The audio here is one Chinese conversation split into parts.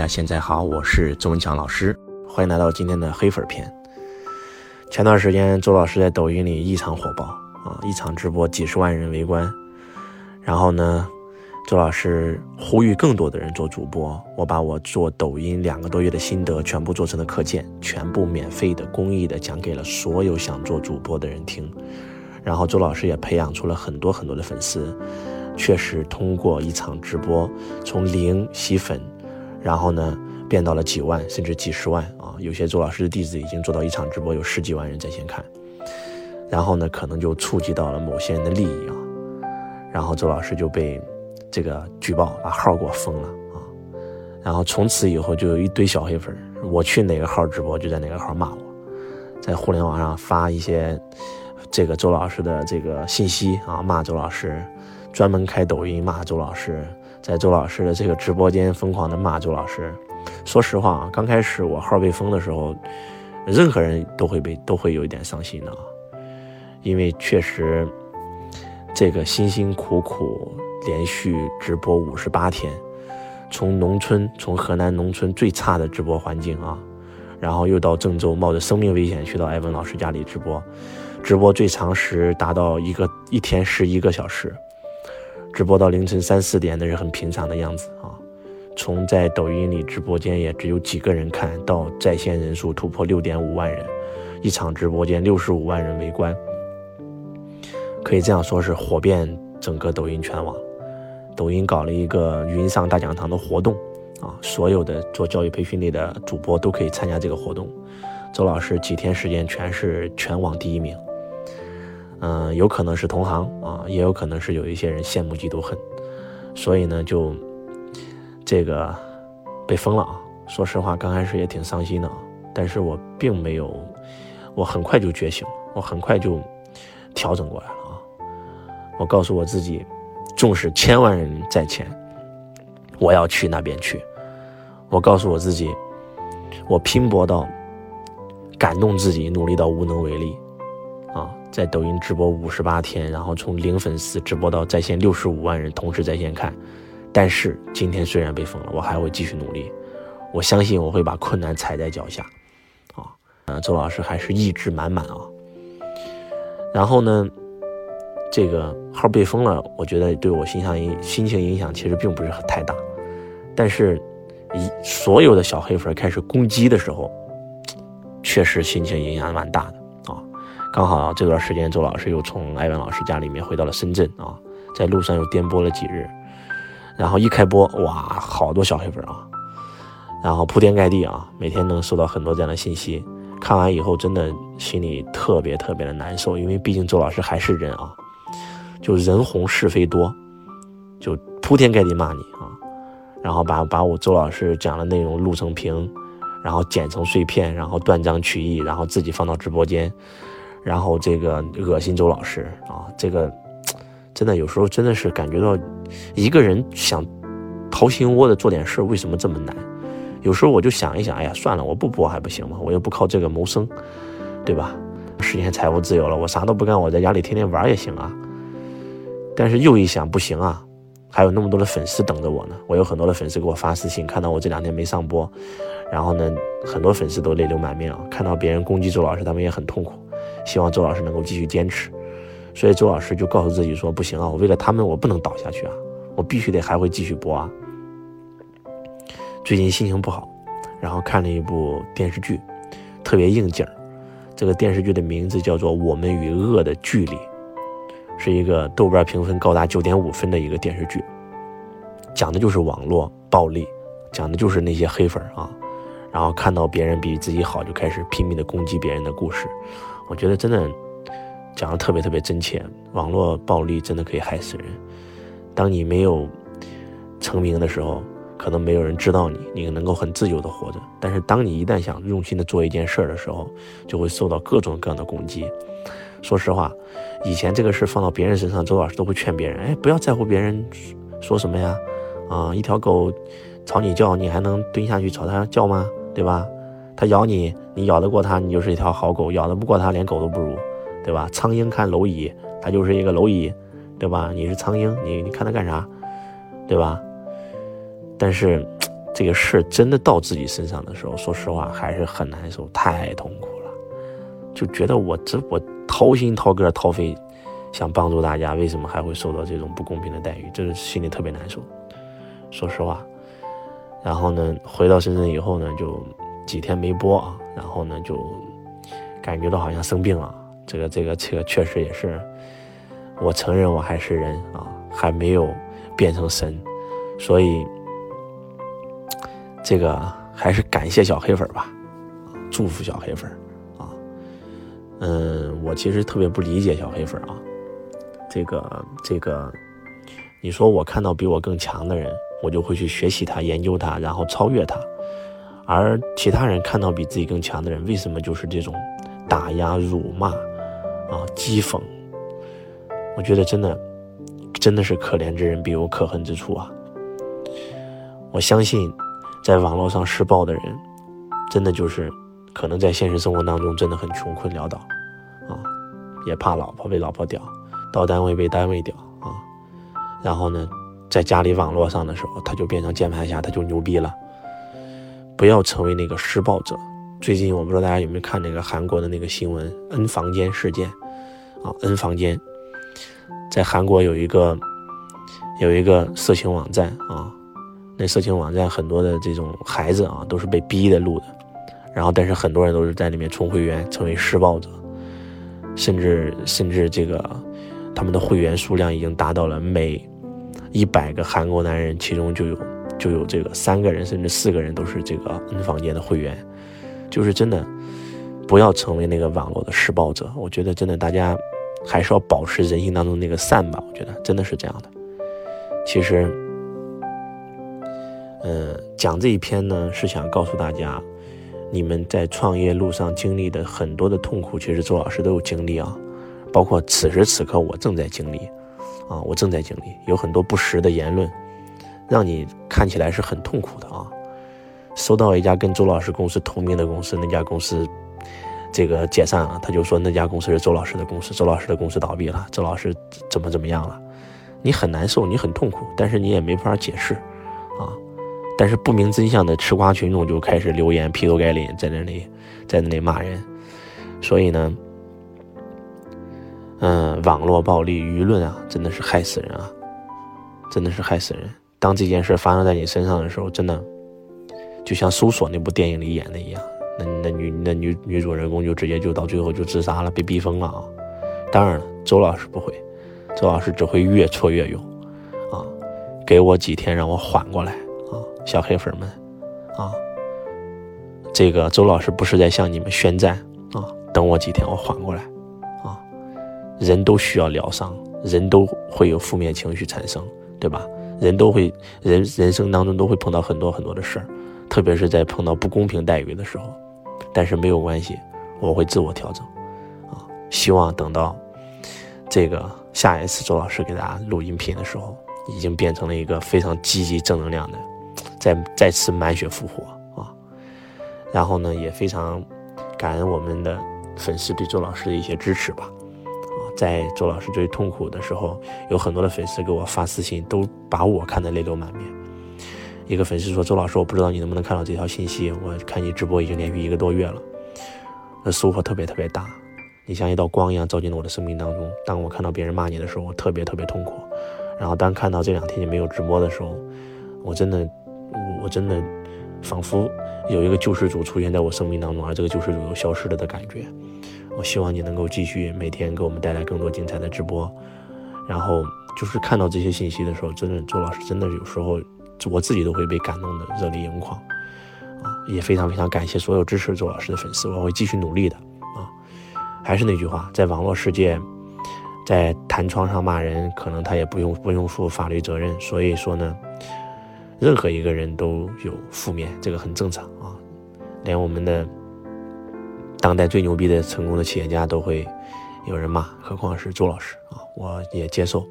大家现在好，我是周文强老师，欢迎来到今天的黑粉篇。前段时间周老师在抖音里异常火爆啊，一场直播几十万人围观。然后呢，周老师呼吁更多的人做主播，我把我做抖音两个多月的心得全部做成了课件，全部免费的、公益的讲给了所有想做主播的人听。然后周老师也培养出了很多很多的粉丝，确实通过一场直播从零吸粉。然后呢，变到了几万甚至几十万啊！有些周老师的弟子已经做到一场直播有十几万人在线看，然后呢，可能就触及到了某些人的利益啊，然后周老师就被这个举报，把号给我封了啊！然后从此以后就有一堆小黑粉，我去哪个号直播就在哪个号骂我，在互联网上发一些这个周老师的这个信息啊，骂周老师，专门开抖音骂周老师。在周老师的这个直播间疯狂的骂周老师，说实话啊，刚开始我号被封的时候，任何人都会被都会有一点伤心的啊，因为确实这个辛辛苦苦连续直播五十八天，从农村从河南农村最差的直播环境啊，然后又到郑州冒着生命危险去到艾文老师家里直播，直播最长时达到一个一天十一个小时。直播到凌晨三四点，那是很平常的样子啊。从在抖音里直播间也只有几个人看到在线人数突破六点五万人，一场直播间六十五万人围观，可以这样说是火遍整个抖音全网。抖音搞了一个云上大讲堂的活动啊，所有的做教育培训类的主播都可以参加这个活动。周老师几天时间全是全网第一名。嗯，有可能是同行啊，也有可能是有一些人羡慕嫉妒恨，所以呢，就这个被封了啊。说实话，刚开始也挺伤心的啊，但是我并没有，我很快就觉醒了，我很快就调整过来了啊。我告诉我自己，纵使千万人在前，我要去那边去。我告诉我自己，我拼搏到感动自己，努力到无能为力。在抖音直播五十八天，然后从零粉丝直播到在线六十五万人同时在线看，但是今天虽然被封了，我还会继续努力，我相信我会把困难踩在脚下，啊，呃，周老师还是意志满满啊。然后呢，这个号被封了，我觉得对我心上影心情影响其实并不是很太大，但是，一所有的小黑粉开始攻击的时候，确实心情影响蛮大的。刚好这段时间，周老师又从艾文老师家里面回到了深圳啊，在路上又颠簸了几日，然后一开播，哇，好多小黑粉啊，然后铺天盖地啊，每天能收到很多这样的信息，看完以后真的心里特别特别的难受，因为毕竟周老师还是人啊，就人红是非多，就铺天盖地骂你啊，然后把把我周老师讲的内容录成屏，然后剪成碎片，然后断章取义，然后自己放到直播间。然后这个恶心周老师啊，这个真的有时候真的是感觉到一个人想掏心窝的做点事为什么这么难？有时候我就想一想，哎呀，算了，我不播还不行吗？我又不靠这个谋生，对吧？实现财务自由了，我啥都不干，我在家里天天玩也行啊。但是又一想，不行啊，还有那么多的粉丝等着我呢。我有很多的粉丝给我发私信，看到我这两天没上播，然后呢，很多粉丝都泪流满面啊，看到别人攻击周老师，他们也很痛苦。希望周老师能够继续坚持，所以周老师就告诉自己说：“不行啊，我为了他们，我不能倒下去啊，我必须得还会继续播啊。”最近心情不好，然后看了一部电视剧，特别应景。这个电视剧的名字叫做《我们与恶的距离》，是一个豆瓣评分高达九点五分的一个电视剧，讲的就是网络暴力，讲的就是那些黑粉啊。然后看到别人比自己好，就开始拼命的攻击别人的故事，我觉得真的讲的特别特别真切。网络暴力真的可以害死人。当你没有成名的时候，可能没有人知道你，你能够很自由的活着。但是当你一旦想用心的做一件事儿的时候，就会受到各种各样的攻击。说实话，以前这个事放到别人身上，周老师都会劝别人：哎，不要在乎别人说什么呀，啊，一条狗朝你叫，你还能蹲下去朝它叫吗？对吧？它咬你，你咬得过它，你就是一条好狗；咬得不过它，连狗都不如，对吧？苍蝇看蝼蚁，它就是一个蝼蚁，对吧？你是苍蝇，你你看它干啥，对吧？但是这个事真的到自己身上的时候，说实话还是很难受，太痛苦了，就觉得我这我掏心掏肝掏肺，想帮助大家，为什么还会受到这种不公平的待遇？这是心里特别难受，说实话。然后呢，回到深圳以后呢，就几天没播啊，然后呢就感觉到好像生病了。这个这个这个确实也是，我承认我还是人啊，还没有变成神，所以。这个还是感谢小黑粉吧，祝福小黑粉啊，嗯，我其实特别不理解小黑粉啊，这个这个，你说我看到比我更强的人，我就会去学习他、研究他，然后超越他，而其他人看到比自己更强的人，为什么就是这种打压、辱骂啊、讥讽？我觉得真的真的是可怜之人必有可恨之处啊，我相信。在网络上施暴的人，真的就是可能在现实生活当中真的很穷困潦倒，啊，也怕老婆被老婆屌，到单位被单位屌啊，然后呢，在家里网络上的时候，他就变成键盘侠，他就牛逼了。不要成为那个施暴者。最近我不知道大家有没有看那个韩国的那个新闻 “N 房间事件”，啊，N 房间，在韩国有一个有一个色情网站啊。那色情网站很多的这种孩子啊，都是被逼的录的，然后但是很多人都是在里面充会员，成为施暴者，甚至甚至这个他们的会员数量已经达到了每一百个韩国男人，其中就有就有这个三个人甚至四个人都是这个 N 房间的会员，就是真的不要成为那个网络的施暴者。我觉得真的大家还是要保持人性当中那个善吧，我觉得真的是这样的。其实。嗯，讲这一篇呢，是想告诉大家，你们在创业路上经历的很多的痛苦，其实周老师都有经历啊，包括此时此刻我正在经历，啊，我正在经历，有很多不实的言论，让你看起来是很痛苦的啊。收到一家跟周老师公司同名的公司，那家公司这个解散了，他就说那家公司是周老师的公司，周老师的公司倒闭了，周老师怎么怎么样了，你很难受，你很痛苦，但是你也没法解释，啊。但是不明真相的吃瓜群众就开始留言劈头盖脸在那里，在那里骂人，所以呢，嗯，网络暴力、舆论啊，真的是害死人啊，真的是害死人。当这件事发生在你身上的时候，真的就像《搜索》那部电影里演的一样，那那女那女女主人公就直接就到最后就自杀了，被逼疯了啊。当然了，周老师不会，周老师只会越挫越勇啊，给我几天让我缓过来啊。小黑粉们，啊，这个周老师不是在向你们宣战啊！等我几天，我缓过来，啊，人都需要疗伤，人都会有负面情绪产生，对吧？人都会人人生当中都会碰到很多很多的事儿，特别是在碰到不公平待遇的时候，但是没有关系，我会自我调整，啊，希望等到这个下一次周老师给大家录音频的时候，已经变成了一个非常积极正能量的。再再次满血复活啊！然后呢，也非常感恩我们的粉丝对周老师的一些支持吧。在周老师最痛苦的时候，有很多的粉丝给我发私信，都把我看得泪流满面。一个粉丝说：“周老师，我不知道你能不能看到这条信息。我看你直播已经连续一个多月了，那收获特别特别大。你像一道光一样照进了我的生命当中。当我看到别人骂你的时候，我特别特别痛苦。然后当看到这两天你没有直播的时候，我真的。”我真的仿佛有一个救世主出现在我生命当中，而这个救世主又消失了的感觉。我希望你能够继续每天给我们带来更多精彩的直播。然后就是看到这些信息的时候，真的周老师真的有时候我自己都会被感动的热泪盈眶啊！也非常非常感谢所有支持周老师的粉丝，我会继续努力的啊！还是那句话，在网络世界，在弹窗上骂人，可能他也不用不用负法律责任。所以说呢。任何一个人都有负面，这个很正常啊。连我们的当代最牛逼的成功的企业家都会有人骂，何况是周老师啊？我也接受。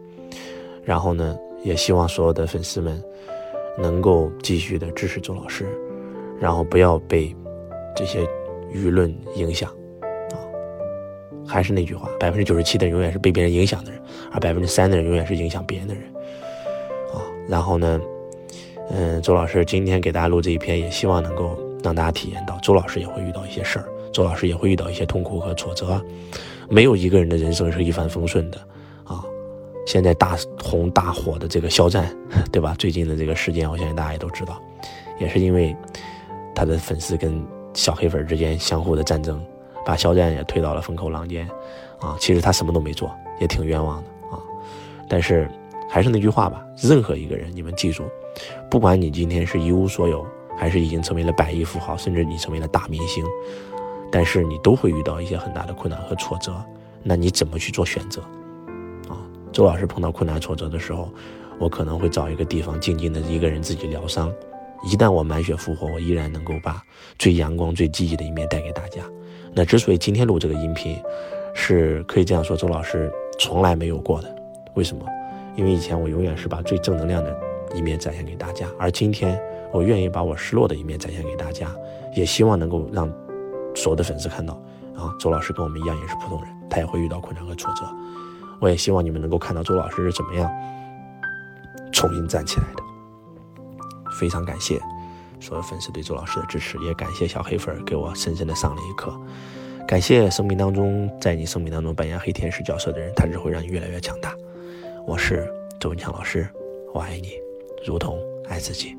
然后呢，也希望所有的粉丝们能够继续的支持周老师，然后不要被这些舆论影响啊。还是那句话，百分之九十七的人永远是被别人影响的人，而百分之三的人永远是影响别人的人啊。然后呢？嗯，周老师今天给大家录这一篇，也希望能够让大家体验到，周老师也会遇到一些事儿，周老师也会遇到一些痛苦和挫折，没有一个人的人生是一帆风顺的啊。现在大红大火的这个肖战，对吧？最近的这个事件，我相信大家也都知道，也是因为他的粉丝跟小黑粉之间相互的战争，把肖战也推到了风口浪尖啊。其实他什么都没做，也挺冤枉的啊。但是还是那句话吧，任何一个人，你们记住。不管你今天是一无所有，还是已经成为了百亿富豪，甚至你成为了大明星，但是你都会遇到一些很大的困难和挫折。那你怎么去做选择？啊，周老师碰到困难挫折的时候，我可能会找一个地方静静的一个人自己疗伤。一旦我满血复活，我依然能够把最阳光、最积极的一面带给大家。那之所以今天录这个音频，是可以这样说，周老师从来没有过的。为什么？因为以前我永远是把最正能量的。一面展现给大家，而今天我愿意把我失落的一面展现给大家，也希望能够让所有的粉丝看到啊，周老师跟我们一样也是普通人，他也会遇到困难和挫折。我也希望你们能够看到周老师是怎么样重新站起来的。非常感谢所有粉丝对周老师的支持，也感谢小黑粉给我深深的上了一课。感谢生命当中在你生命当中扮演黑天使角色的人，他只会让你越来越强大。我是周文强老师，我爱你。如同爱自己。